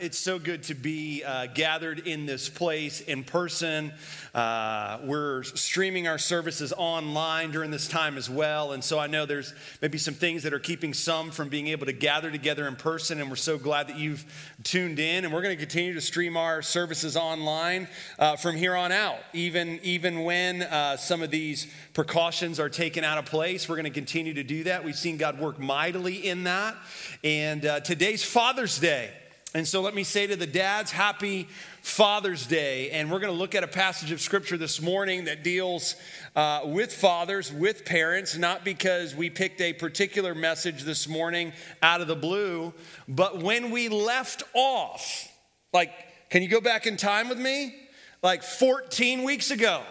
It's so good to be uh, gathered in this place in person. Uh, we're streaming our services online during this time as well. And so I know there's maybe some things that are keeping some from being able to gather together in person. And we're so glad that you've tuned in. And we're going to continue to stream our services online uh, from here on out. Even, even when uh, some of these precautions are taken out of place, we're going to continue to do that. We've seen God work mightily in that. And uh, today's Father's Day. And so let me say to the dads, happy Father's Day. And we're going to look at a passage of scripture this morning that deals uh, with fathers, with parents, not because we picked a particular message this morning out of the blue, but when we left off, like, can you go back in time with me? Like 14 weeks ago.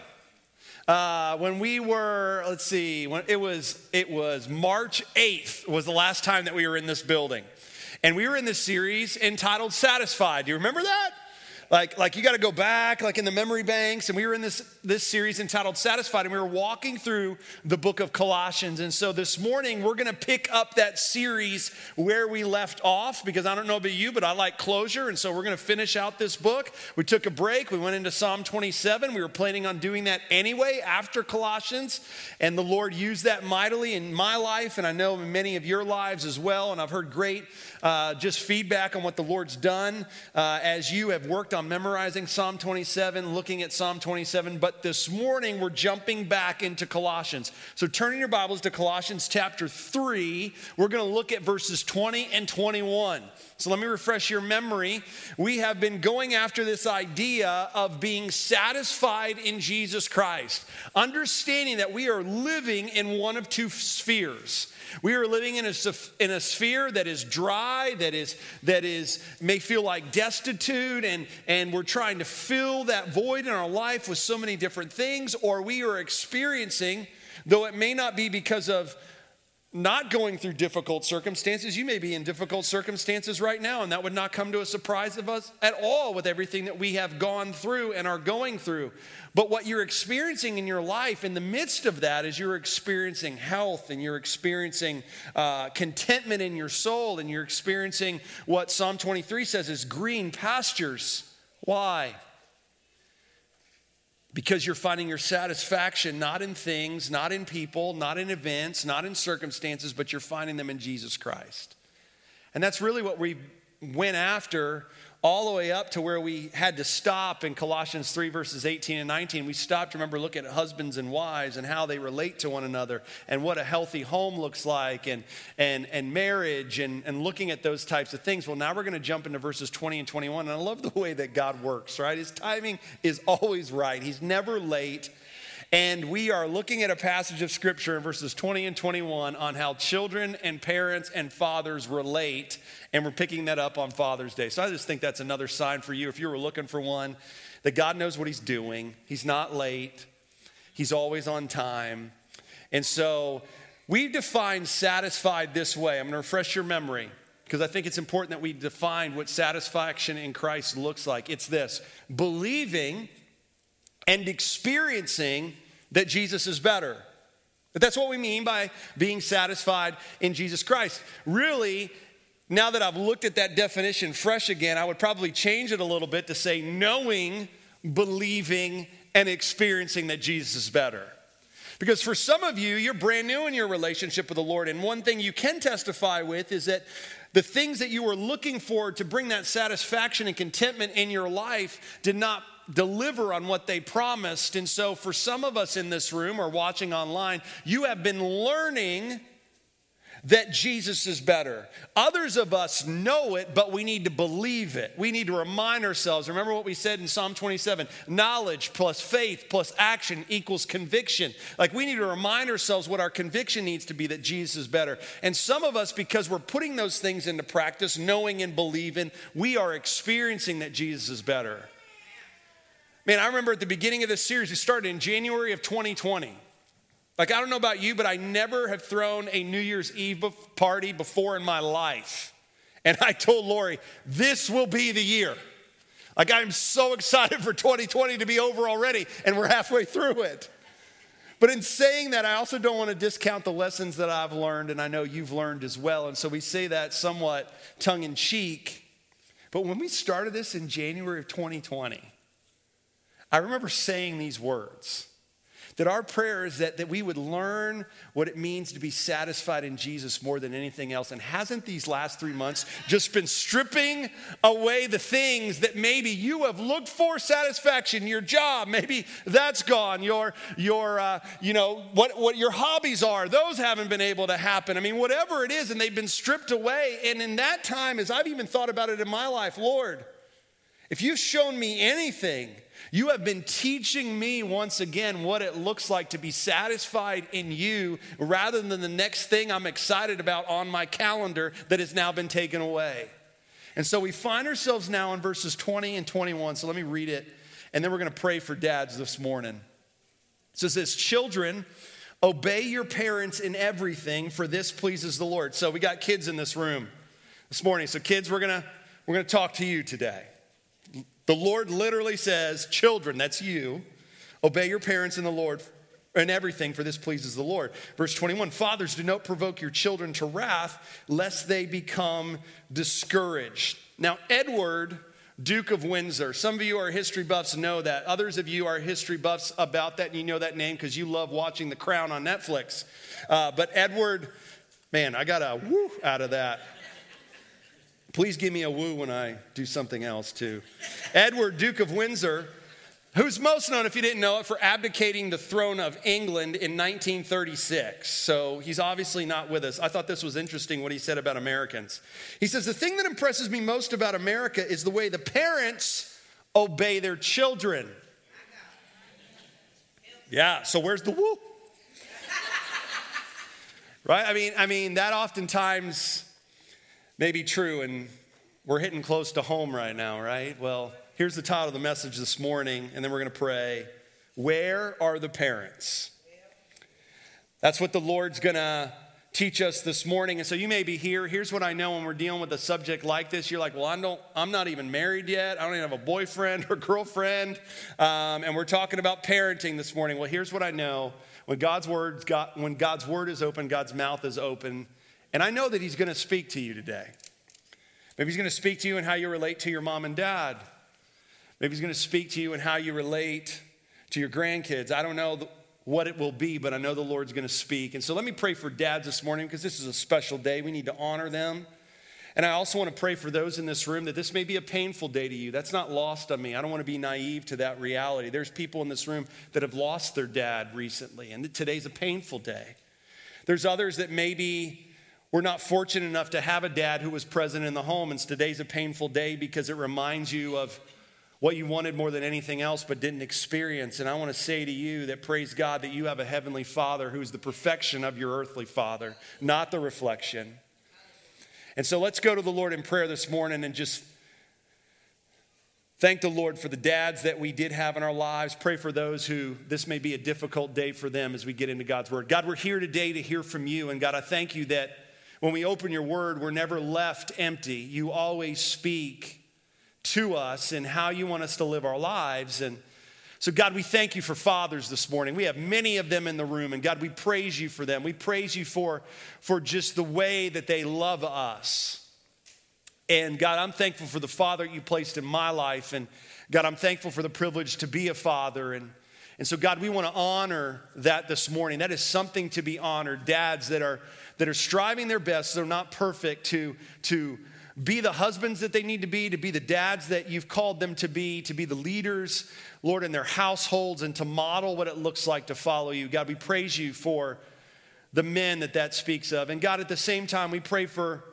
Uh, when we were, let's see, when it was it was March 8th was the last time that we were in this building. And we were in this series entitled Satisfied. Do you remember that? Like, like you got to go back, like in the memory banks. And we were in this, this series entitled Satisfied, and we were walking through the book of Colossians. And so this morning, we're going to pick up that series where we left off, because I don't know about you, but I like closure. And so we're going to finish out this book. We took a break. We went into Psalm 27. We were planning on doing that anyway after Colossians. And the Lord used that mightily in my life, and I know in many of your lives as well. And I've heard great uh, just feedback on what the Lord's done uh, as you have worked on memorizing Psalm 27, looking at Psalm 27. But this morning, we're jumping back into Colossians. So, turning your Bibles to Colossians chapter 3, we're going to look at verses 20 and 21. So let me refresh your memory. We have been going after this idea of being satisfied in Jesus Christ, understanding that we are living in one of two spheres. We are living in a, in a sphere that is dry, that is, that is may feel like destitute, and, and we're trying to fill that void in our life with so many different things, or we are experiencing, though it may not be because of not going through difficult circumstances. You may be in difficult circumstances right now, and that would not come to a surprise of us at all with everything that we have gone through and are going through. But what you're experiencing in your life, in the midst of that, is you're experiencing health and you're experiencing uh, contentment in your soul, and you're experiencing what Psalm 23 says is green pastures. Why? Because you're finding your satisfaction not in things, not in people, not in events, not in circumstances, but you're finding them in Jesus Christ. And that's really what we went after all the way up to where we had to stop in Colossians 3, verses 18 and 19. We stopped, remember, looking at husbands and wives and how they relate to one another and what a healthy home looks like and, and, and marriage and, and looking at those types of things. Well, now we're going to jump into verses 20 and 21. And I love the way that God works, right? His timing is always right, He's never late. And we are looking at a passage of scripture in verses 20 and 21 on how children and parents and fathers relate. And we're picking that up on Father's Day. So I just think that's another sign for you, if you were looking for one, that God knows what He's doing. He's not late, He's always on time. And so we define satisfied this way. I'm going to refresh your memory because I think it's important that we define what satisfaction in Christ looks like. It's this believing and experiencing that Jesus is better. That's what we mean by being satisfied in Jesus Christ. Really, now that I've looked at that definition fresh again, I would probably change it a little bit to say knowing, believing, and experiencing that Jesus is better. Because for some of you, you're brand new in your relationship with the Lord, and one thing you can testify with is that the things that you were looking for to bring that satisfaction and contentment in your life did not deliver on what they promised. And so, for some of us in this room or watching online, you have been learning that Jesus is better. Others of us know it, but we need to believe it. We need to remind ourselves. Remember what we said in Psalm 27 knowledge plus faith plus action equals conviction. Like we need to remind ourselves what our conviction needs to be that Jesus is better. And some of us, because we're putting those things into practice, knowing and believing, we are experiencing that Jesus is better. Man, I remember at the beginning of this series, we started in January of 2020. Like, I don't know about you, but I never have thrown a New Year's Eve party before in my life. And I told Lori, this will be the year. Like, I'm so excited for 2020 to be over already, and we're halfway through it. But in saying that, I also don't want to discount the lessons that I've learned, and I know you've learned as well. And so we say that somewhat tongue in cheek. But when we started this in January of 2020, I remember saying these words that our prayer is that, that we would learn what it means to be satisfied in Jesus more than anything else. And hasn't these last three months just been stripping away the things that maybe you have looked for satisfaction, your job, maybe that's gone, your, your uh, you know, what, what your hobbies are, those haven't been able to happen. I mean, whatever it is, and they've been stripped away. And in that time, as I've even thought about it in my life, Lord, if you've shown me anything, you have been teaching me once again what it looks like to be satisfied in you rather than the next thing I'm excited about on my calendar that has now been taken away. And so we find ourselves now in verses 20 and 21. So let me read it, and then we're going to pray for dads this morning. It says Children, obey your parents in everything, for this pleases the Lord. So we got kids in this room this morning. So, kids, we're going to, we're going to talk to you today. The Lord literally says, Children, that's you, obey your parents in the Lord and everything, for this pleases the Lord. Verse 21 Fathers, do not provoke your children to wrath, lest they become discouraged. Now, Edward, Duke of Windsor, some of you are history buffs know that. Others of you are history buffs about that, and you know that name because you love watching The Crown on Netflix. Uh, but Edward, man, I got a woo out of that. Please give me a woo when I do something else too. Edward, Duke of Windsor, who's most known, if you didn't know it, for abdicating the throne of England in 1936. So he's obviously not with us. I thought this was interesting what he said about Americans. He says, The thing that impresses me most about America is the way the parents obey their children. Yeah, so where's the woo? right? I mean, I mean, that oftentimes may be true, and we're hitting close to home right now, right? Well, here's the title of the message this morning, and then we're going to pray. Where are the parents? That's what the Lord's going to teach us this morning. And so you may be here. Here's what I know when we're dealing with a subject like this. You're like, well, I don't, I'm not even married yet. I don't even have a boyfriend or girlfriend. Um, and we're talking about parenting this morning. Well, here's what I know. When God's, word, God, when God's word is open, God's mouth is open. And I know that He's going to speak to you today. Maybe He's going to speak to you in how you relate to your mom and dad. Maybe He's going to speak to you in how you relate to your grandkids. I don't know what it will be, but I know the Lord's going to speak. And so let me pray for dads this morning because this is a special day. We need to honor them. And I also want to pray for those in this room that this may be a painful day to you. That's not lost on me. I don't want to be naive to that reality. There's people in this room that have lost their dad recently, and today's a painful day. There's others that maybe we're not fortunate enough to have a dad who was present in the home, and today's a painful day because it reminds you of what you wanted more than anything else but didn't experience. And I want to say to you that praise God that you have a heavenly father who's the perfection of your earthly father, not the reflection. And so let's go to the Lord in prayer this morning and just thank the Lord for the dads that we did have in our lives. Pray for those who this may be a difficult day for them as we get into God's word. God, we're here today to hear from you. And God, I thank you that when we open your word, we're never left empty. You always speak to us and how you want us to live our lives. And so, God, we thank you for fathers this morning. We have many of them in the room, and God, we praise you for them. We praise you for, for just the way that they love us. And God, I'm thankful for the father you placed in my life. And God, I'm thankful for the privilege to be a father. And, and so, God, we want to honor that this morning. That is something to be honored. Dads that are that are striving their best, they're not perfect, to, to be the husbands that they need to be, to be the dads that you've called them to be, to be the leaders, Lord, in their households, and to model what it looks like to follow you. God, we praise you for the men that that speaks of. And God, at the same time, we pray for,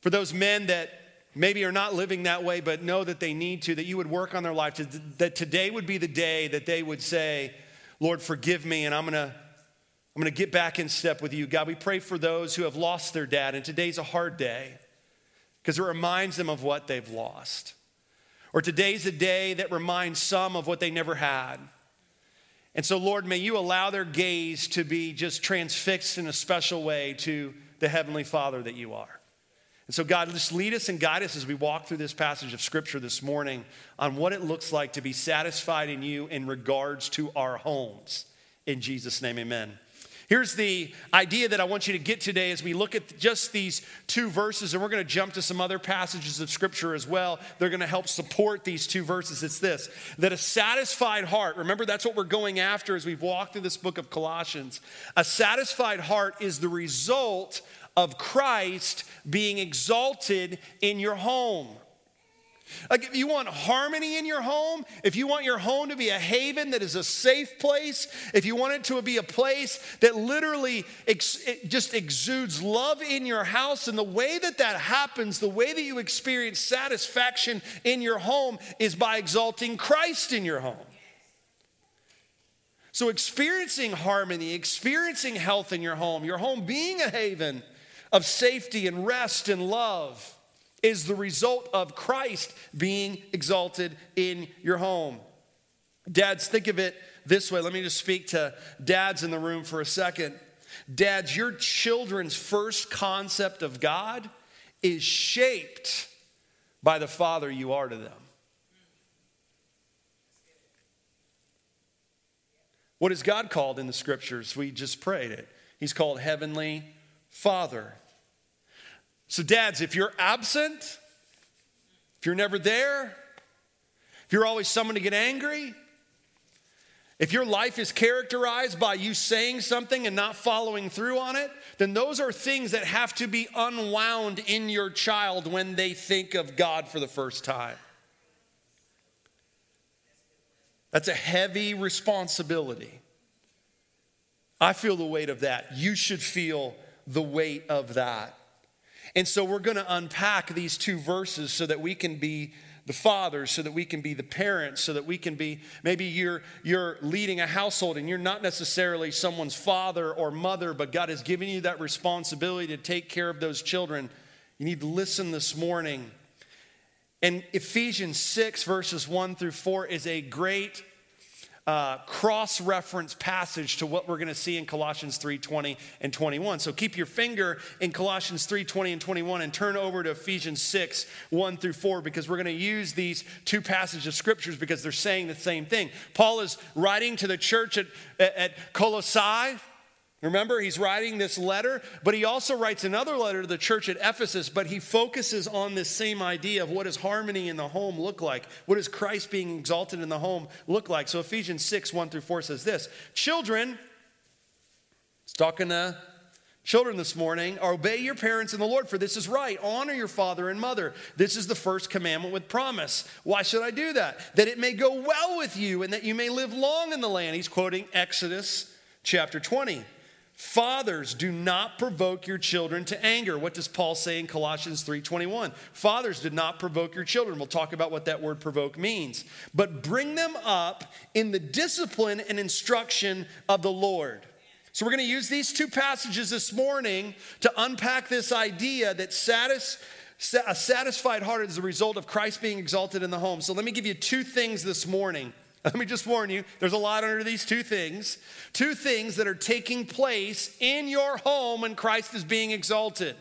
for those men that maybe are not living that way, but know that they need to, that you would work on their life, that today would be the day that they would say, Lord, forgive me, and I'm going to I'm going to get back in step with you. God, we pray for those who have lost their dad, and today's a hard day because it reminds them of what they've lost. Or today's a day that reminds some of what they never had. And so, Lord, may you allow their gaze to be just transfixed in a special way to the Heavenly Father that you are. And so, God, just lead us and guide us as we walk through this passage of Scripture this morning on what it looks like to be satisfied in you in regards to our homes. In Jesus' name, amen. Here's the idea that I want you to get today as we look at just these two verses, and we're going to jump to some other passages of scripture as well. They're going to help support these two verses. It's this that a satisfied heart, remember that's what we're going after as we've walked through this book of Colossians. A satisfied heart is the result of Christ being exalted in your home. Like, if you want harmony in your home, if you want your home to be a haven that is a safe place, if you want it to be a place that literally ex- just exudes love in your house, and the way that that happens, the way that you experience satisfaction in your home is by exalting Christ in your home. So, experiencing harmony, experiencing health in your home, your home being a haven of safety and rest and love is the result of Christ being exalted in your home. Dads, think of it this way. Let me just speak to dads in the room for a second. Dads, your children's first concept of God is shaped by the father you are to them. What is God called in the scriptures? We just prayed it. He's called Heavenly Father. So, dads, if you're absent, if you're never there, if you're always someone to get angry, if your life is characterized by you saying something and not following through on it, then those are things that have to be unwound in your child when they think of God for the first time. That's a heavy responsibility. I feel the weight of that. You should feel the weight of that. And so we're going to unpack these two verses so that we can be the fathers, so that we can be the parents, so that we can be maybe you're you're leading a household and you're not necessarily someone's father or mother, but God has given you that responsibility to take care of those children. You need to listen this morning. And Ephesians 6, verses 1 through 4 is a great uh, cross reference passage to what we're going to see in Colossians 3 20 and 21. So keep your finger in Colossians 3 20 and 21 and turn over to Ephesians 6 1 through 4 because we're going to use these two passages of scriptures because they're saying the same thing. Paul is writing to the church at, at Colossae Remember, he's writing this letter, but he also writes another letter to the church at Ephesus, but he focuses on this same idea of what does harmony in the home look like? What does Christ being exalted in the home look like? So Ephesians 6, 1 through 4 says this Children, it's talking to children this morning, obey your parents in the Lord, for this is right. Honor your father and mother. This is the first commandment with promise. Why should I do that? That it may go well with you and that you may live long in the land. He's quoting Exodus chapter 20. Fathers, do not provoke your children to anger. What does Paul say in Colossians 3:21? Fathers, did not provoke your children. We'll talk about what that word provoke means. But bring them up in the discipline and instruction of the Lord. So we're going to use these two passages this morning to unpack this idea that satis, a satisfied heart is the result of Christ being exalted in the home. So let me give you two things this morning let me just warn you, there's a lot under these two things. Two things that are taking place in your home when Christ is being exalted.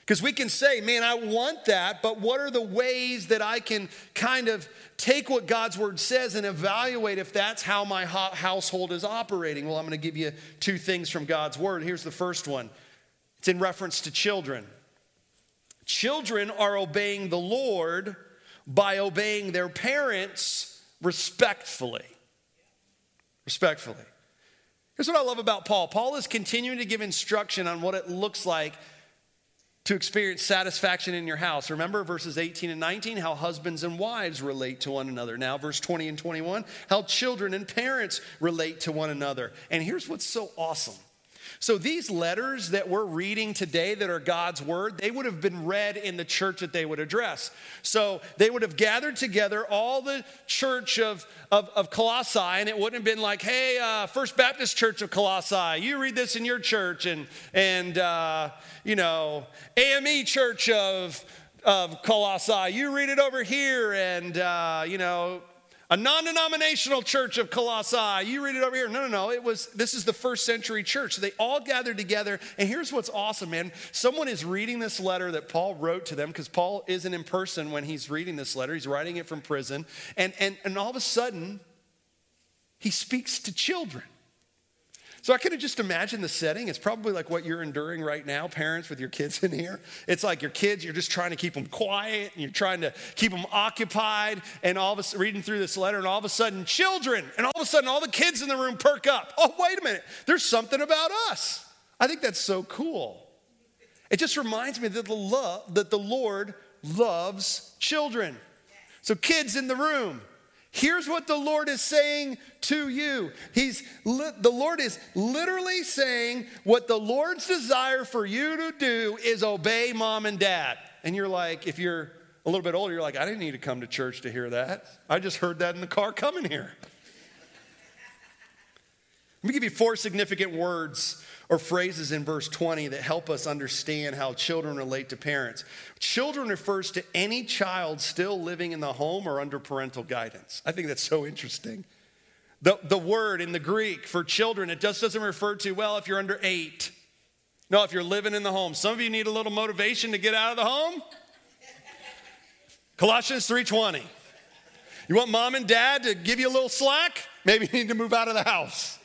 Because we can say, man, I want that, but what are the ways that I can kind of take what God's word says and evaluate if that's how my household is operating? Well, I'm going to give you two things from God's word. Here's the first one it's in reference to children. Children are obeying the Lord by obeying their parents respectfully. Respectfully. Here's what I love about Paul Paul is continuing to give instruction on what it looks like to experience satisfaction in your house. Remember verses 18 and 19, how husbands and wives relate to one another. Now, verse 20 and 21, how children and parents relate to one another. And here's what's so awesome so these letters that we're reading today that are God's word, they would have been read in the church that they would address. So they would have gathered together all the church of, of, of Colossae, and it wouldn't have been like, hey, uh, First Baptist Church of Colossae, you read this in your church, and, and uh, you know, AME Church of, of Colossae, you read it over here, and, uh, you know, a non-denominational church of Colossae. You read it over here. No, no, no. It was this is the first century church. so they all gathered together. And here's what's awesome, man. Someone is reading this letter that Paul wrote to them because Paul isn't in person when he's reading this letter. He's writing it from prison. And and and all of a sudden, he speaks to children. So I could just imagined the setting. It's probably like what you're enduring right now, parents with your kids in here. It's like your kids, you're just trying to keep them quiet and you're trying to keep them occupied. And all of us reading through this letter, and all of a sudden, children, and all of a sudden, all the kids in the room perk up. Oh, wait a minute, there's something about us. I think that's so cool. It just reminds me that the love that the Lord loves children. So, kids in the room, Here's what the Lord is saying to you. He's the Lord is literally saying what the Lord's desire for you to do is obey mom and dad. And you're like, if you're a little bit older, you're like, I didn't need to come to church to hear that. I just heard that in the car coming here. Let me give you four significant words or phrases in verse 20 that help us understand how children relate to parents. Children refers to any child still living in the home or under parental guidance. I think that's so interesting. The, the word in the Greek for children, it just doesn't refer to, well, if you're under eight. No, if you're living in the home. Some of you need a little motivation to get out of the home. Colossians 3:20. You want mom and dad to give you a little slack? Maybe you need to move out of the house.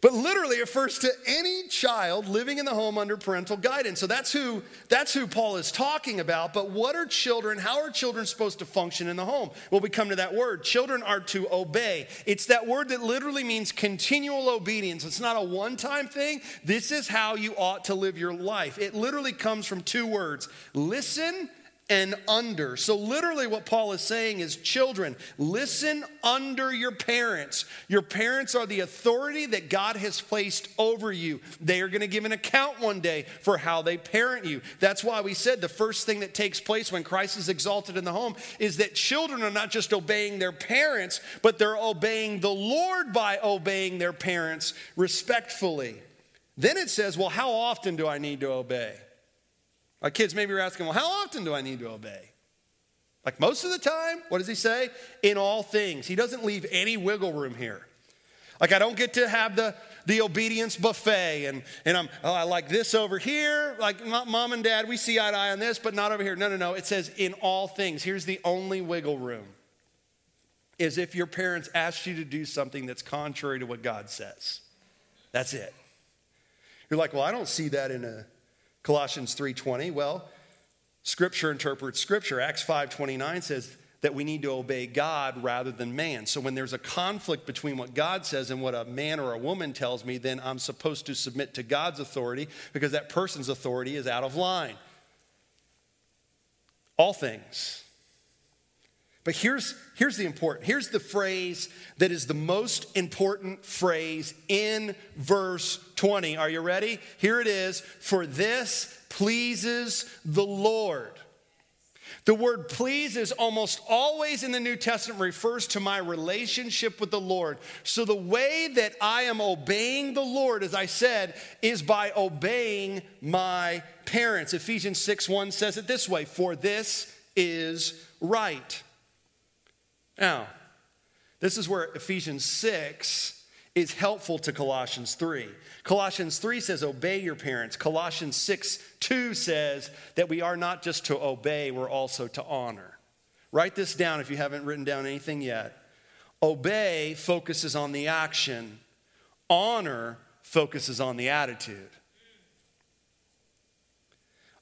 But literally it refers to any child living in the home under parental guidance. So that's who, that's who Paul is talking about. But what are children? How are children supposed to function in the home? Well, we come to that word. Children are to obey. It's that word that literally means continual obedience. It's not a one time thing. This is how you ought to live your life. It literally comes from two words listen and under. So, literally, what Paul is saying is children, listen under your parents. Your parents are the authority that God has placed over you. They are going to give an account one day for how they parent you. That's why we said the first thing that takes place when Christ is exalted in the home is that children are not just obeying their parents, but they're obeying the Lord by obeying their parents respectfully. Then it says, well, how often do I need to obey? Our kids maybe are asking, well, how often do I need to obey? Like most of the time, what does he say? In all things. He doesn't leave any wiggle room here. Like I don't get to have the, the obedience buffet and, and I'm, oh, I like this over here. Like mom and dad, we see eye to eye on this, but not over here. No, no, no. It says in all things. Here's the only wiggle room is if your parents ask you to do something that's contrary to what God says. That's it. You're like, well, I don't see that in a Colossians 3:20, well, scripture interprets scripture. Acts 5:29 says that we need to obey God rather than man. So when there's a conflict between what God says and what a man or a woman tells me, then I'm supposed to submit to God's authority because that person's authority is out of line. All things but here's, here's the important, here's the phrase that is the most important phrase in verse 20. Are you ready? Here it is. For this pleases the Lord. The word pleases almost always in the New Testament refers to my relationship with the Lord. So the way that I am obeying the Lord, as I said, is by obeying my parents. Ephesians 6 1 says it this way For this is right. Now, this is where Ephesians 6 is helpful to Colossians 3. Colossians 3 says, Obey your parents. Colossians 6 2 says that we are not just to obey, we're also to honor. Write this down if you haven't written down anything yet. Obey focuses on the action, honor focuses on the attitude.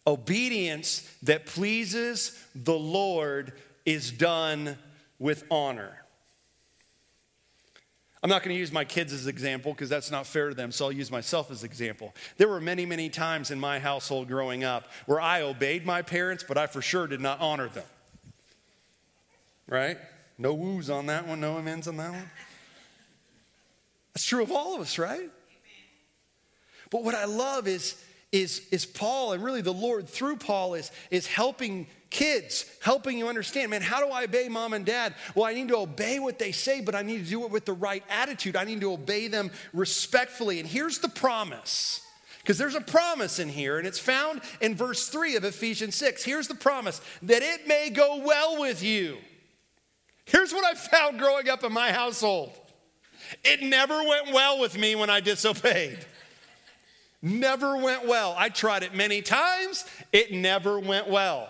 Obedience that pleases the Lord is done with honor. I'm not going to use my kids as an example because that's not fair to them, so I'll use myself as an example. There were many, many times in my household growing up where I obeyed my parents, but I for sure did not honor them. Right? No woos on that one, no amens on that one. That's true of all of us, right? But what I love is, is, is Paul, and really the Lord through Paul, is, is helping Kids, helping you understand, man, how do I obey mom and dad? Well, I need to obey what they say, but I need to do it with the right attitude. I need to obey them respectfully. And here's the promise. Because there's a promise in here, and it's found in verse 3 of Ephesians 6. Here's the promise that it may go well with you. Here's what I found growing up in my household it never went well with me when I disobeyed. Never went well. I tried it many times, it never went well.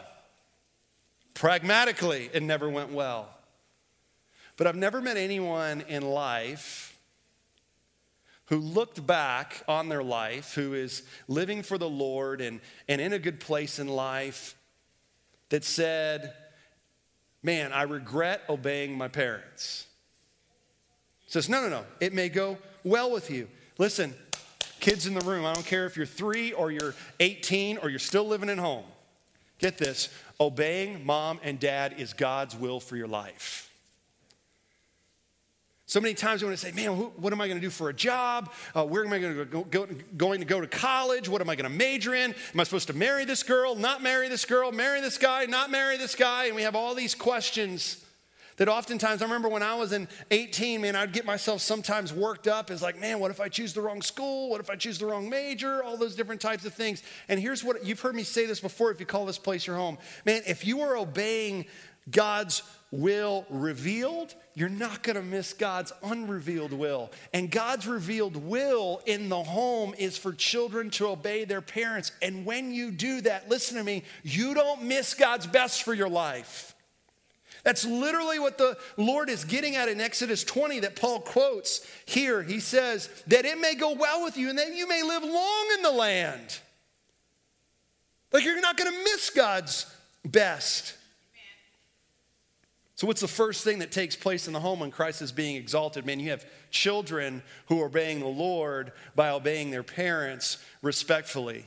Pragmatically, it never went well. But I've never met anyone in life who looked back on their life, who is living for the Lord and, and in a good place in life, that said, Man, I regret obeying my parents. Says, No, no, no, it may go well with you. Listen, kids in the room, I don't care if you're three or you're 18 or you're still living at home. Get this obeying mom and dad is God's will for your life. So many times we want to say, man, what am I going to do for a job? Uh, where am I going to go, go, going to go to college? What am I going to major in? Am I supposed to marry this girl, not marry this girl, marry this guy, not marry this guy? And we have all these questions that oftentimes, I remember when I was in 18, man, I'd get myself sometimes worked up as like, man, what if I choose the wrong school? What if I choose the wrong major? All those different types of things. And here's what you've heard me say this before if you call this place your home. Man, if you are obeying God's will revealed, you're not going to miss God's unrevealed will. And God's revealed will in the home is for children to obey their parents. And when you do that, listen to me, you don't miss God's best for your life. That's literally what the Lord is getting at in Exodus 20 that Paul quotes here. He says, that it may go well with you and that you may live long in the land. Like you're not going to miss God's best. So, what's the first thing that takes place in the home when Christ is being exalted? Man, you have children who are obeying the Lord by obeying their parents respectfully.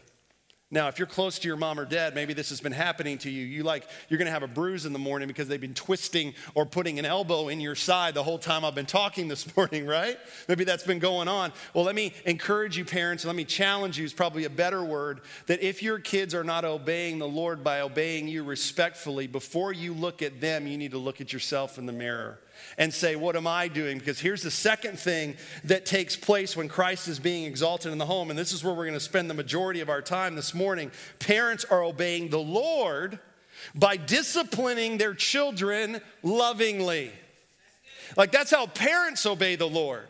Now, if you're close to your mom or dad, maybe this has been happening to you. You like you're going to have a bruise in the morning because they've been twisting or putting an elbow in your side the whole time I've been talking this morning, right? Maybe that's been going on. Well, let me encourage you parents, let me challenge you is probably a better word that if your kids are not obeying the Lord by obeying you respectfully, before you look at them, you need to look at yourself in the mirror and say, What am I doing? Because here's the second thing that takes place when Christ is being exalted in the home. And this is where we're going to spend the majority of our time this morning. Parents are obeying the Lord by disciplining their children lovingly. Like that's how parents obey the Lord.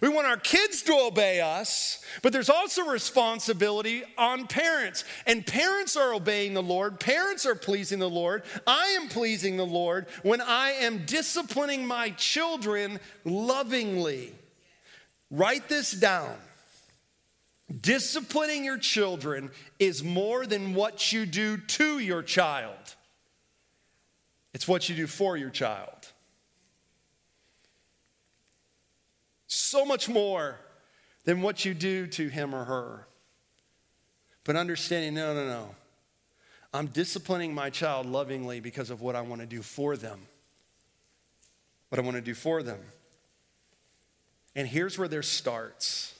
We want our kids to obey us, but there's also responsibility on parents. And parents are obeying the Lord, parents are pleasing the Lord. I am pleasing the Lord when I am disciplining my children lovingly. Write this down. Disciplining your children is more than what you do to your child, it's what you do for your child. So much more than what you do to him or her. But understanding, no, no, no. I'm disciplining my child lovingly because of what I want to do for them. What I want to do for them. And here's where there starts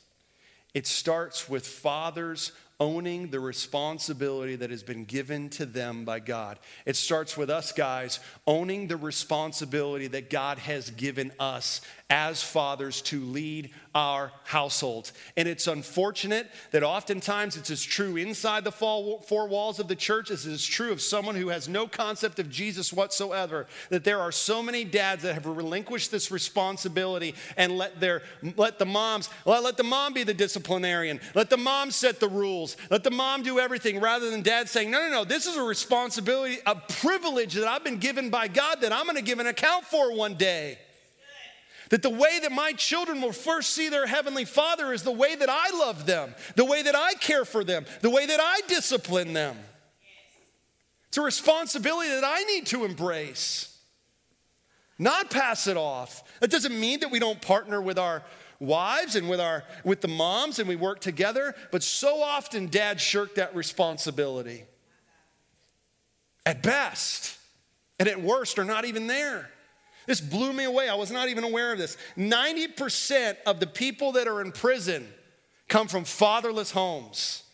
it starts with fathers owning the responsibility that has been given to them by God. It starts with us guys owning the responsibility that God has given us as fathers to lead our households. And it's unfortunate that oftentimes it's as true inside the four walls of the church as it is true of someone who has no concept of Jesus whatsoever. That there are so many dads that have relinquished this responsibility and let their let the moms let, let the mom be the disciplinarian. Let the mom set the rules. Let the mom do everything rather than dad saying, "No, no, no, this is a responsibility, a privilege that I've been given by God that I'm going to give an account for one day." That the way that my children will first see their Heavenly Father is the way that I love them, the way that I care for them, the way that I discipline them. It's a responsibility that I need to embrace, not pass it off. That doesn't mean that we don't partner with our wives and with our with the moms and we work together, but so often dads shirk that responsibility. At best, and at worst are not even there. This blew me away. I was not even aware of this. 90% of the people that are in prison come from fatherless homes.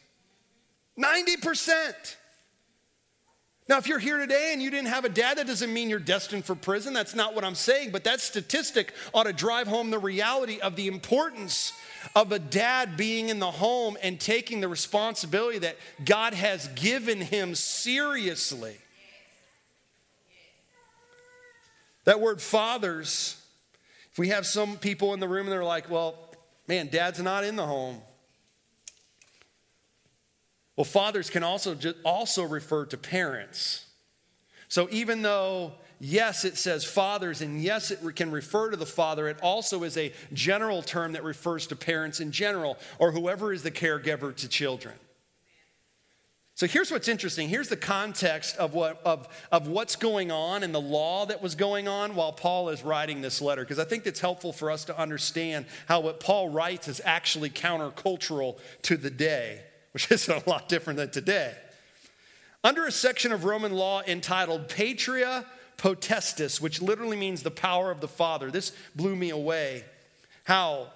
90%. Now, if you're here today and you didn't have a dad, that doesn't mean you're destined for prison. That's not what I'm saying. But that statistic ought to drive home the reality of the importance of a dad being in the home and taking the responsibility that God has given him seriously. That word fathers, if we have some people in the room and they're like, well, man, dad's not in the home. Well, fathers can also, also refer to parents. So even though yes, it says fathers, and yes, it can refer to the father, it also is a general term that refers to parents in general or whoever is the caregiver to children. So here's what's interesting. Here's the context of, what, of, of what's going on and the law that was going on while Paul is writing this letter, because I think it's helpful for us to understand how what Paul writes is actually countercultural to the day, which is a lot different than today. Under a section of Roman law entitled Patria Potestas, which literally means the power of the Father, this blew me away. How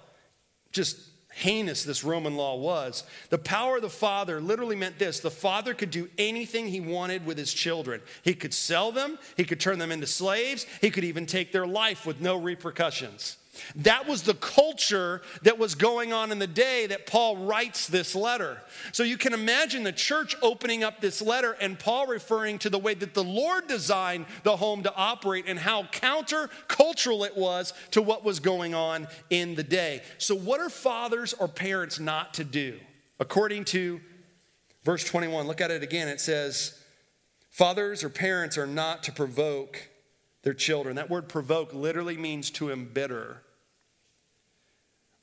just heinous this Roman law was. The power of the father literally meant this the father could do anything he wanted with his children. He could sell them, he could turn them into slaves, he could even take their life with no repercussions. That was the culture that was going on in the day that Paul writes this letter. So you can imagine the church opening up this letter and Paul referring to the way that the Lord designed the home to operate and how countercultural it was to what was going on in the day. So, what are fathers or parents not to do? According to verse 21, look at it again. It says, Fathers or parents are not to provoke their children. That word provoke literally means to embitter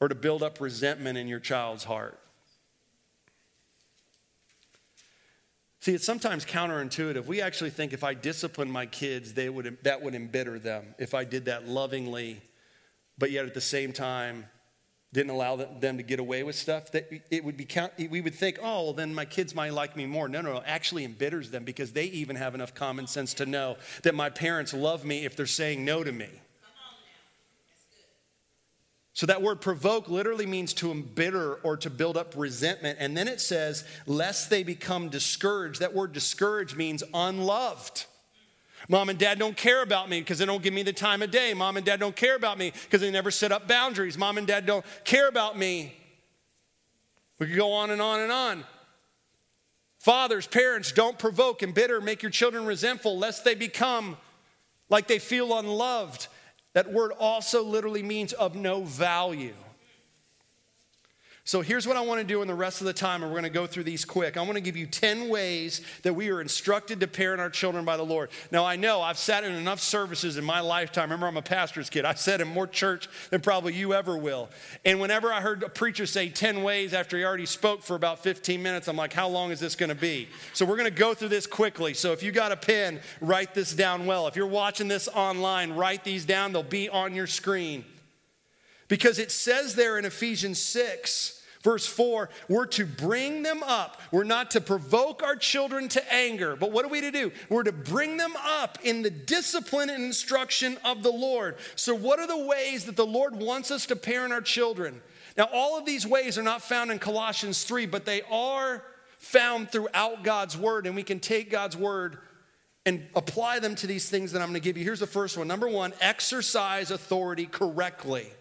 or to build up resentment in your child's heart. See, it's sometimes counterintuitive. We actually think if I discipline my kids, they would, that would embitter them if I did that lovingly, but yet at the same time, didn't allow them to get away with stuff, that it would be count, we would think, oh, well, then my kids might like me more. No, no, no, actually embitters them because they even have enough common sense to know that my parents love me if they're saying no to me. So that word provoke literally means to embitter or to build up resentment. And then it says, lest they become discouraged. That word discouraged means unloved. Mom and dad don't care about me because they don't give me the time of day. Mom and dad don't care about me because they never set up boundaries. Mom and dad don't care about me. We could go on and on and on. Fathers, parents, don't provoke and bitter, make your children resentful, lest they become like they feel unloved. That word also literally means of no value. So here's what I want to do in the rest of the time, and we're going to go through these quick. I want to give you 10 ways that we are instructed to parent our children by the Lord. Now, I know I've sat in enough services in my lifetime. Remember, I'm a pastor's kid. I sat in more church than probably you ever will. And whenever I heard a preacher say 10 ways after he already spoke for about 15 minutes, I'm like, how long is this going to be? So we're going to go through this quickly. So if you got a pen, write this down well. If you're watching this online, write these down. They'll be on your screen. Because it says there in Ephesians 6, Verse 4, we're to bring them up. We're not to provoke our children to anger, but what are we to do? We're to bring them up in the discipline and instruction of the Lord. So, what are the ways that the Lord wants us to parent our children? Now, all of these ways are not found in Colossians 3, but they are found throughout God's word, and we can take God's word and apply them to these things that I'm going to give you. Here's the first one. Number one, exercise authority correctly.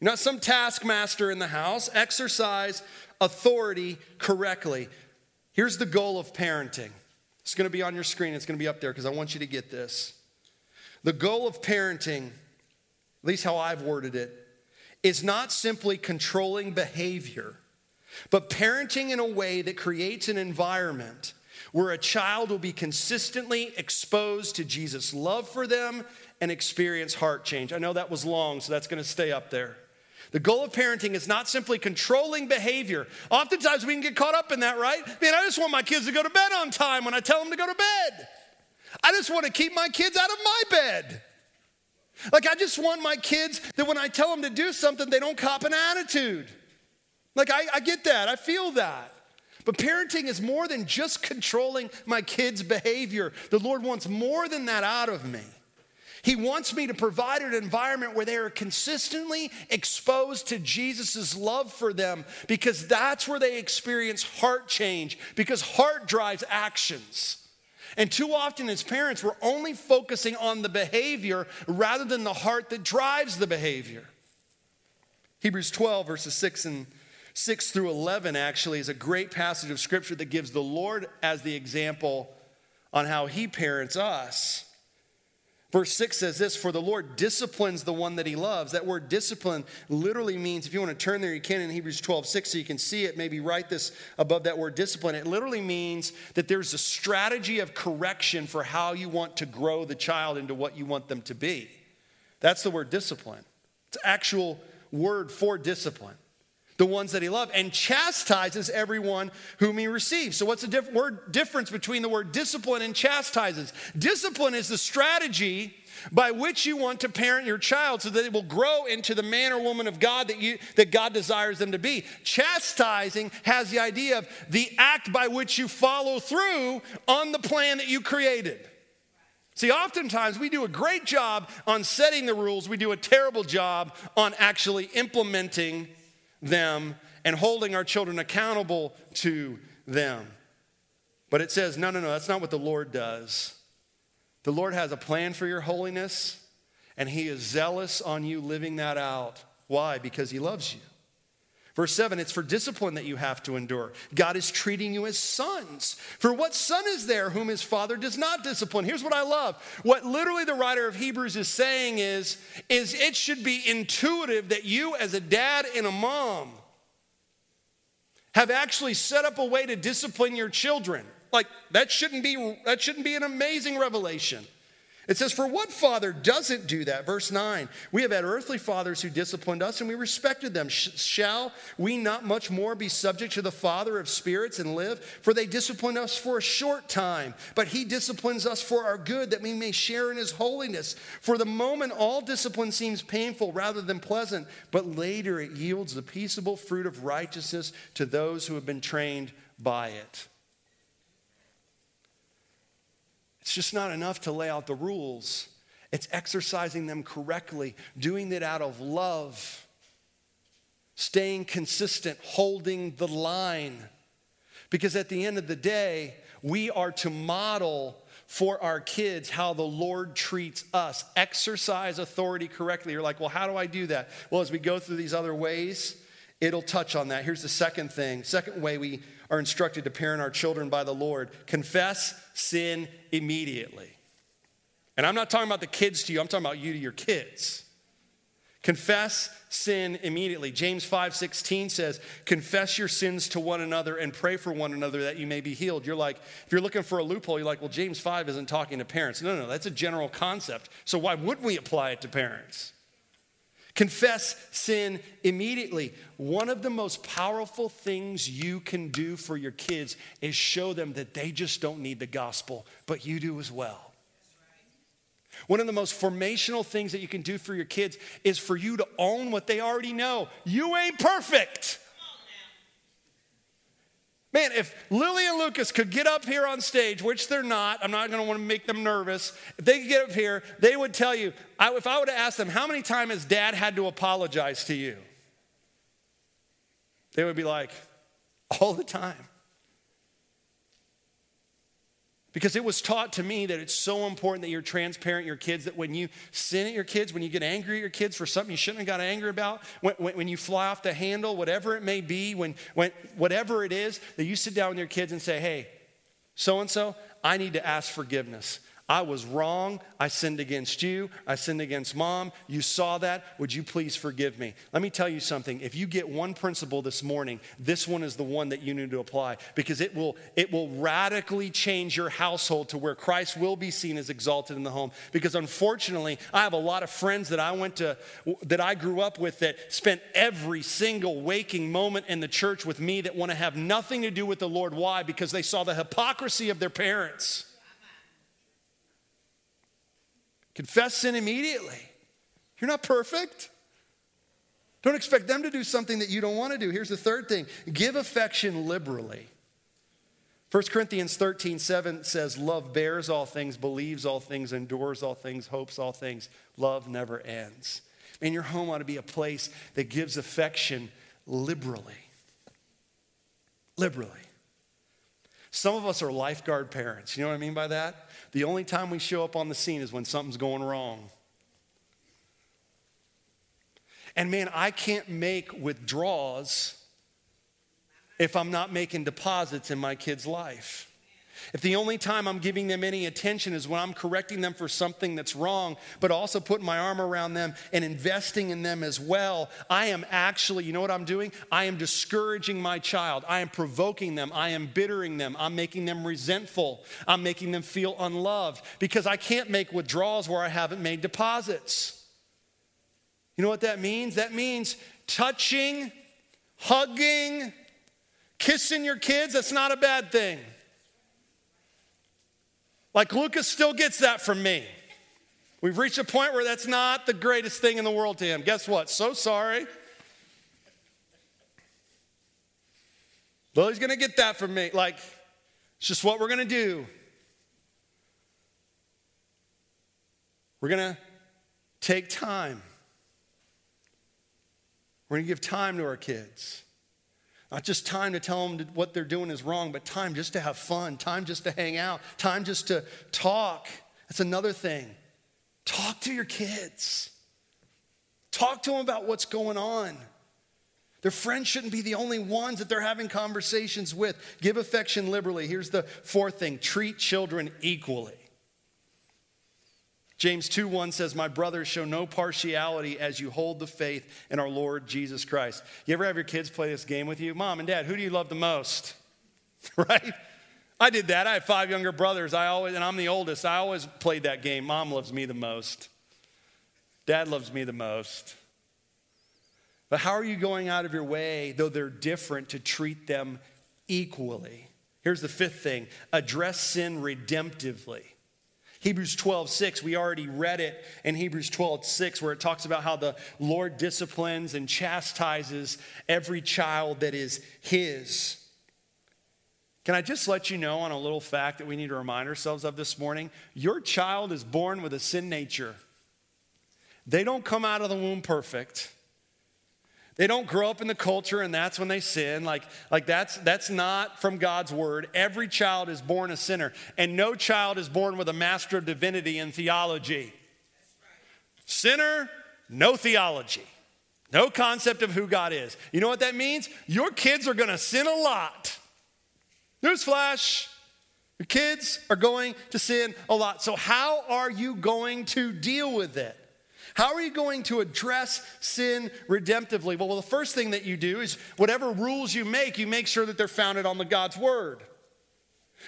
You're not some taskmaster in the house. Exercise authority correctly. Here's the goal of parenting. It's going to be on your screen. It's going to be up there because I want you to get this. The goal of parenting, at least how I've worded it, is not simply controlling behavior, but parenting in a way that creates an environment where a child will be consistently exposed to Jesus' love for them and experience heart change. I know that was long, so that's going to stay up there. The goal of parenting is not simply controlling behavior. Oftentimes we can get caught up in that, right? Man, I just want my kids to go to bed on time when I tell them to go to bed. I just want to keep my kids out of my bed. Like, I just want my kids that when I tell them to do something, they don't cop an attitude. Like, I, I get that, I feel that. But parenting is more than just controlling my kids' behavior. The Lord wants more than that out of me. He wants me to provide an environment where they are consistently exposed to Jesus' love for them because that's where they experience heart change, because heart drives actions. And too often, as parents, we're only focusing on the behavior rather than the heart that drives the behavior. Hebrews 12, verses 6 and 6 through 11 actually is a great passage of scripture that gives the Lord as the example on how he parents us. Verse 6 says this For the Lord disciplines the one that he loves. That word discipline literally means, if you want to turn there, you can in Hebrews 12 6, so you can see it. Maybe write this above that word discipline. It literally means that there's a strategy of correction for how you want to grow the child into what you want them to be. That's the word discipline. It's actual word for discipline the ones that he loved, and chastises everyone whom he receives. So, what's the diff- word difference between the word discipline and chastises? Discipline is the strategy by which you want to parent your child so that it will grow into the man or woman of God that, you, that God desires them to be. Chastising has the idea of the act by which you follow through on the plan that you created. See, oftentimes we do a great job on setting the rules, we do a terrible job on actually implementing them and holding our children accountable to them. But it says, no, no, no, that's not what the Lord does. The Lord has a plan for your holiness, and He is zealous on you living that out. Why? Because He loves you. Verse 7, it's for discipline that you have to endure. God is treating you as sons. For what son is there whom his father does not discipline? Here's what I love. What literally the writer of Hebrews is saying is, is it should be intuitive that you as a dad and a mom have actually set up a way to discipline your children. Like that shouldn't be that shouldn't be an amazing revelation. It says, For what father doesn't do that? Verse 9, we have had earthly fathers who disciplined us and we respected them. Shall we not much more be subject to the Father of spirits and live? For they discipline us for a short time, but he disciplines us for our good that we may share in his holiness. For the moment, all discipline seems painful rather than pleasant, but later it yields the peaceable fruit of righteousness to those who have been trained by it. It's just not enough to lay out the rules. It's exercising them correctly, doing it out of love, staying consistent, holding the line. Because at the end of the day, we are to model for our kids how the Lord treats us. Exercise authority correctly. You're like, well, how do I do that? Well, as we go through these other ways, it'll touch on that. Here's the second thing. Second way we are instructed to parent our children by the Lord confess sin immediately. And I'm not talking about the kids to you, I'm talking about you to your kids. Confess sin immediately. James 5:16 says, "Confess your sins to one another and pray for one another that you may be healed." You're like, if you're looking for a loophole, you're like, "Well, James 5 isn't talking to parents." No, no, that's a general concept. So why would we apply it to parents? Confess sin immediately. One of the most powerful things you can do for your kids is show them that they just don't need the gospel, but you do as well. One of the most formational things that you can do for your kids is for you to own what they already know. You ain't perfect. Man, if Lily and Lucas could get up here on stage, which they're not, I'm not going to want to make them nervous. If they could get up here, they would tell you, I, if I would have asked them, how many times has dad had to apologize to you? They would be like, all the time. Because it was taught to me that it's so important that you're transparent your kids, that when you sin at your kids, when you get angry at your kids for something you shouldn't have got angry about, when, when, when you fly off the handle, whatever it may be, when, when, whatever it is, that you sit down with your kids and say, hey, so and so, I need to ask forgiveness. I was wrong. I sinned against you. I sinned against mom. You saw that. Would you please forgive me? Let me tell you something. If you get one principle this morning, this one is the one that you need to apply because it will, it will radically change your household to where Christ will be seen as exalted in the home. Because unfortunately, I have a lot of friends that I went to, that I grew up with that spent every single waking moment in the church with me that want to have nothing to do with the Lord. Why? Because they saw the hypocrisy of their parents. Confess sin immediately. You're not perfect. Don't expect them to do something that you don't want to do. Here's the third thing give affection liberally. 1 Corinthians 13, 7 says, Love bears all things, believes all things, endures all things, hopes all things. Love never ends. And your home ought to be a place that gives affection liberally. Liberally. Some of us are lifeguard parents. You know what I mean by that? The only time we show up on the scene is when something's going wrong. And man, I can't make withdrawals if I'm not making deposits in my kid's life. If the only time I'm giving them any attention is when I'm correcting them for something that's wrong, but also putting my arm around them and investing in them as well, I am actually, you know what I'm doing? I am discouraging my child. I am provoking them. I am bittering them. I'm making them resentful. I'm making them feel unloved because I can't make withdrawals where I haven't made deposits. You know what that means? That means touching, hugging, kissing your kids, that's not a bad thing. Like Lucas still gets that from me. We've reached a point where that's not the greatest thing in the world to him. Guess what? So sorry. Lily's gonna get that from me. Like, it's just what we're gonna do. We're gonna take time. We're gonna give time to our kids. Not just time to tell them what they're doing is wrong, but time just to have fun, time just to hang out, time just to talk. That's another thing. Talk to your kids. Talk to them about what's going on. Their friends shouldn't be the only ones that they're having conversations with. Give affection liberally. Here's the fourth thing treat children equally. James 2 1 says, My brothers, show no partiality as you hold the faith in our Lord Jesus Christ. You ever have your kids play this game with you? Mom and dad, who do you love the most? right? I did that. I have five younger brothers. I always, and I'm the oldest. I always played that game. Mom loves me the most. Dad loves me the most. But how are you going out of your way, though they're different, to treat them equally? Here's the fifth thing address sin redemptively. Hebrews 12, 6, we already read it in Hebrews 12, 6, where it talks about how the Lord disciplines and chastises every child that is His. Can I just let you know on a little fact that we need to remind ourselves of this morning? Your child is born with a sin nature. They don't come out of the womb perfect. They don't grow up in the culture and that's when they sin. Like, like that's, that's not from God's word. Every child is born a sinner, and no child is born with a master of divinity in theology. Sinner, no theology, no concept of who God is. You know what that means? Your kids are gonna sin a lot. Newsflash. Your kids are going to sin a lot. So, how are you going to deal with it? How are you going to address sin redemptively? Well, the first thing that you do is whatever rules you make, you make sure that they're founded on the God's word.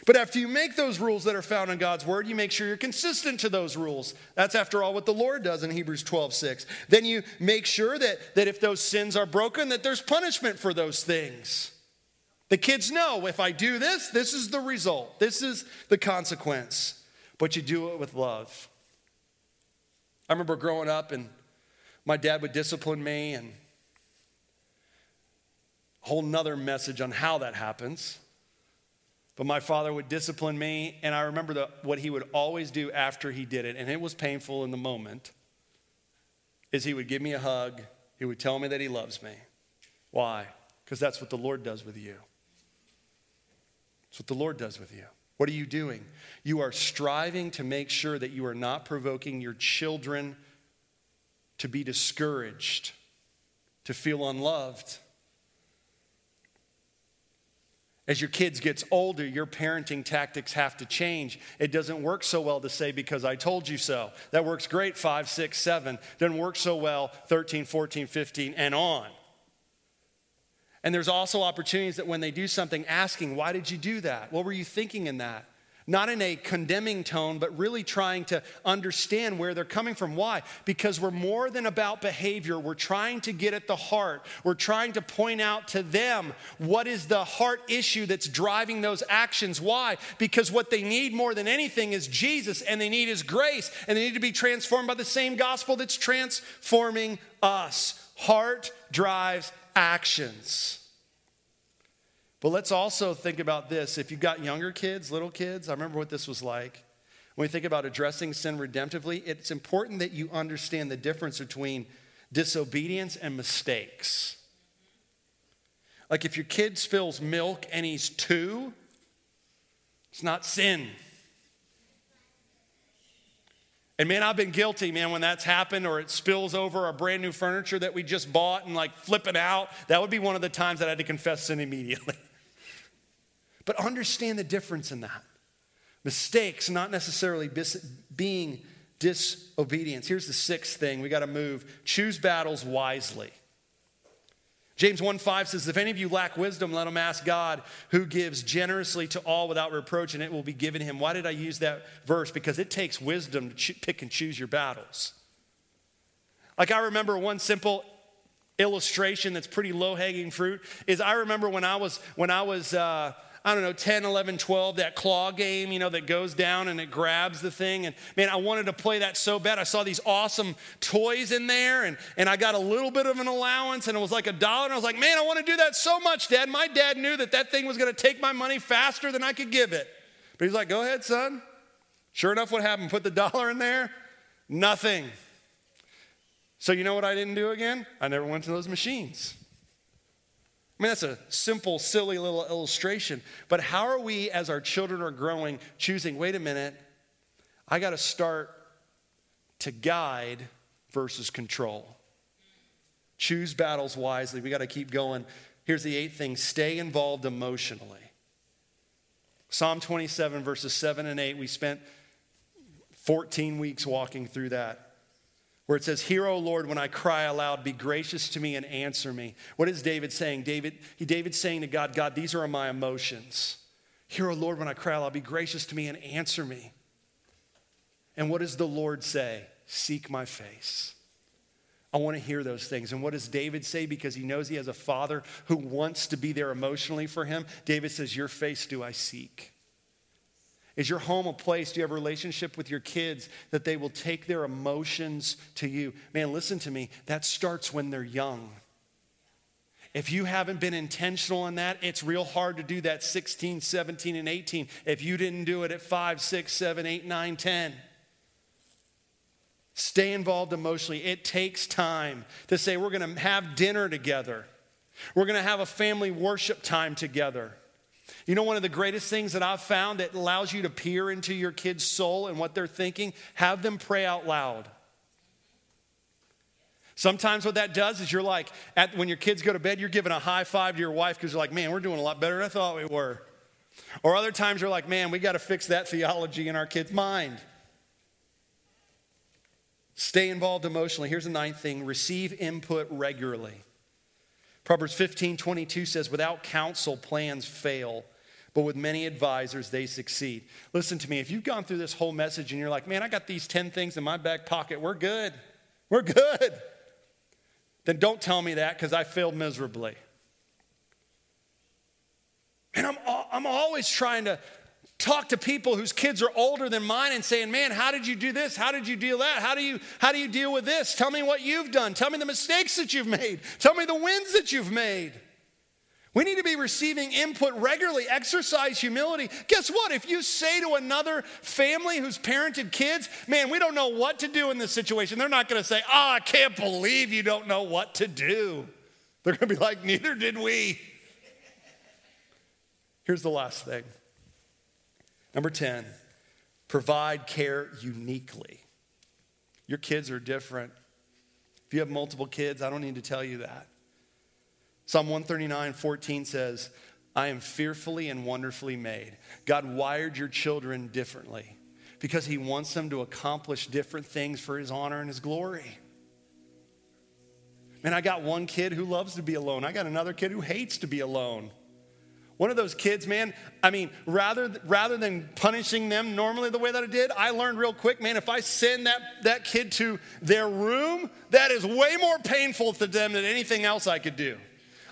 But after you make those rules that are found in God's word, you make sure you're consistent to those rules. That's after all what the Lord does in Hebrews 12, 6. Then you make sure that, that if those sins are broken, that there's punishment for those things. The kids know if I do this, this is the result. This is the consequence. But you do it with love. I remember growing up and my dad would discipline me and a whole nother message on how that happens. But my father would discipline me, and I remember the, what he would always do after he did it, and it was painful in the moment, is he would give me a hug. He would tell me that he loves me. Why? Because that's what the Lord does with you. That's what the Lord does with you. What are you doing? You are striving to make sure that you are not provoking your children to be discouraged, to feel unloved. As your kids gets older, your parenting tactics have to change. It doesn't work so well to say because I told you so. That works great 5, 6, 7. Doesn't work so well 13, 14, 15 and on. And there's also opportunities that when they do something, asking, Why did you do that? What were you thinking in that? Not in a condemning tone, but really trying to understand where they're coming from. Why? Because we're more than about behavior. We're trying to get at the heart. We're trying to point out to them what is the heart issue that's driving those actions. Why? Because what they need more than anything is Jesus, and they need His grace, and they need to be transformed by the same gospel that's transforming us. Heart drives actions. But let's also think about this. If you've got younger kids, little kids, I remember what this was like. When we think about addressing sin redemptively, it's important that you understand the difference between disobedience and mistakes. Like if your kid spills milk and he's two, it's not sin. And man, I've been guilty, man, when that's happened or it spills over our brand new furniture that we just bought and like flipping out. That would be one of the times that I had to confess sin immediately. but understand the difference in that. Mistakes, not necessarily bis- being disobedience. Here's the sixth thing we got to move choose battles wisely. James 1 5 says, If any of you lack wisdom, let him ask God, who gives generously to all without reproach, and it will be given him. Why did I use that verse? Because it takes wisdom to pick and choose your battles. Like I remember one simple illustration that's pretty low hanging fruit is I remember when I was when I was uh, I don't know, 10, 11, 12, that claw game, you know, that goes down and it grabs the thing. And man, I wanted to play that so bad. I saw these awesome toys in there and, and I got a little bit of an allowance and it was like a dollar. And I was like, man, I want to do that so much, Dad. My dad knew that that thing was going to take my money faster than I could give it. But he's like, go ahead, son. Sure enough, what happened? Put the dollar in there? Nothing. So, you know what I didn't do again? I never went to those machines. I mean, that's a simple, silly little illustration. But how are we, as our children are growing, choosing, wait a minute, I got to start to guide versus control? Choose battles wisely. We got to keep going. Here's the eighth thing stay involved emotionally. Psalm 27, verses 7 and 8, we spent 14 weeks walking through that where it says, Hear, O Lord, when I cry aloud, be gracious to me and answer me. What is David saying? David, David's saying to God, God, these are my emotions. Hear, O Lord, when I cry aloud, be gracious to me and answer me. And what does the Lord say? Seek my face. I want to hear those things. And what does David say? Because he knows he has a father who wants to be there emotionally for him. David says, Your face do I seek. Is your home a place? Do you have a relationship with your kids that they will take their emotions to you? Man, listen to me. That starts when they're young. If you haven't been intentional in that, it's real hard to do that 16, 17, and 18 if you didn't do it at 5, 6, 7, 8, 9, 10. Stay involved emotionally. It takes time to say, we're going to have dinner together. We're going to have a family worship time together. You know, one of the greatest things that I've found that allows you to peer into your kid's soul and what they're thinking, have them pray out loud. Sometimes what that does is you're like, at, when your kids go to bed, you're giving a high five to your wife because you're like, man, we're doing a lot better than I thought we were. Or other times you're like, man, we got to fix that theology in our kid's mind. Stay involved emotionally. Here's the ninth thing receive input regularly. Proverbs 15 22 says, without counsel, plans fail but with many advisors, they succeed. Listen to me, if you've gone through this whole message and you're like, man, I got these 10 things in my back pocket, we're good, we're good, then don't tell me that because I failed miserably. And I'm, I'm always trying to talk to people whose kids are older than mine and saying, man, how did you do this? How did you deal that? How do you, how do you deal with this? Tell me what you've done. Tell me the mistakes that you've made. Tell me the wins that you've made. We need to be receiving input regularly. Exercise humility. Guess what? If you say to another family who's parented kids, man, we don't know what to do in this situation, they're not going to say, oh, I can't believe you don't know what to do. They're going to be like, neither did we. Here's the last thing. Number 10, provide care uniquely. Your kids are different. If you have multiple kids, I don't need to tell you that. Psalm 139, 14 says, I am fearfully and wonderfully made. God wired your children differently because He wants them to accomplish different things for His honor and His glory. Man, I got one kid who loves to be alone. I got another kid who hates to be alone. One of those kids, man, I mean, rather, rather than punishing them normally the way that I did, I learned real quick, man, if I send that, that kid to their room, that is way more painful to them than anything else I could do.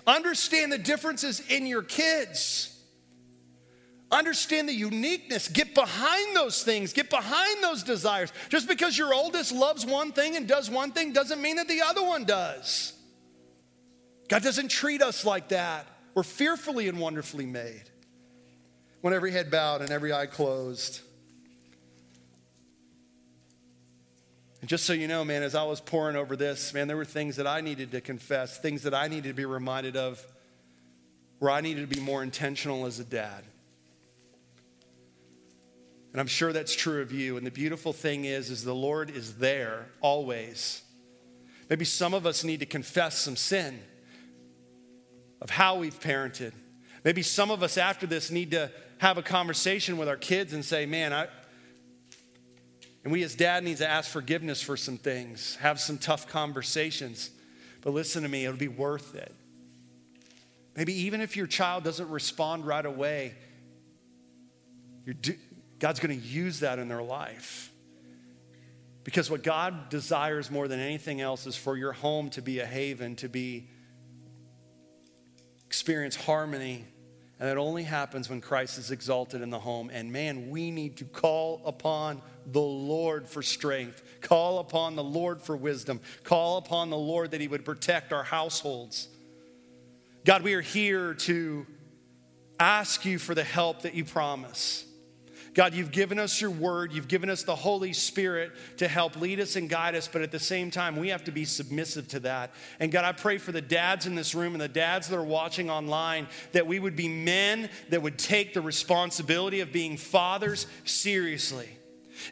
Understand the differences in your kids. Understand the uniqueness. Get behind those things. Get behind those desires. Just because your oldest loves one thing and does one thing doesn't mean that the other one does. God doesn't treat us like that. We're fearfully and wonderfully made. When every head bowed and every eye closed. And just so you know, man, as I was pouring over this, man, there were things that I needed to confess, things that I needed to be reminded of, where I needed to be more intentional as a dad. And I'm sure that's true of you. And the beautiful thing is, is the Lord is there always. Maybe some of us need to confess some sin of how we've parented. Maybe some of us after this need to have a conversation with our kids and say, man, I, and we as dad need to ask forgiveness for some things, have some tough conversations. But listen to me, it'll be worth it. Maybe even if your child doesn't respond right away, God's going to use that in their life. Because what God desires more than anything else is for your home to be a haven, to be experience harmony. And that only happens when Christ is exalted in the home. And man, we need to call upon the Lord for strength, call upon the Lord for wisdom, call upon the Lord that He would protect our households. God, we are here to ask you for the help that you promise. God, you've given us your word. You've given us the Holy Spirit to help lead us and guide us, but at the same time, we have to be submissive to that. And God, I pray for the dads in this room and the dads that are watching online that we would be men that would take the responsibility of being fathers seriously.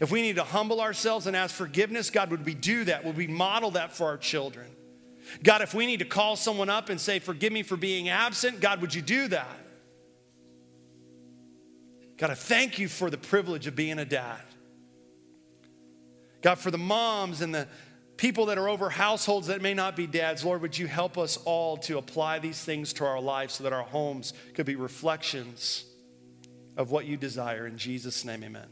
If we need to humble ourselves and ask forgiveness, God, would we do that? Would we model that for our children? God, if we need to call someone up and say, Forgive me for being absent, God, would you do that? God, I thank you for the privilege of being a dad. God, for the moms and the people that are over households that may not be dads, Lord, would you help us all to apply these things to our lives so that our homes could be reflections of what you desire. In Jesus' name, amen.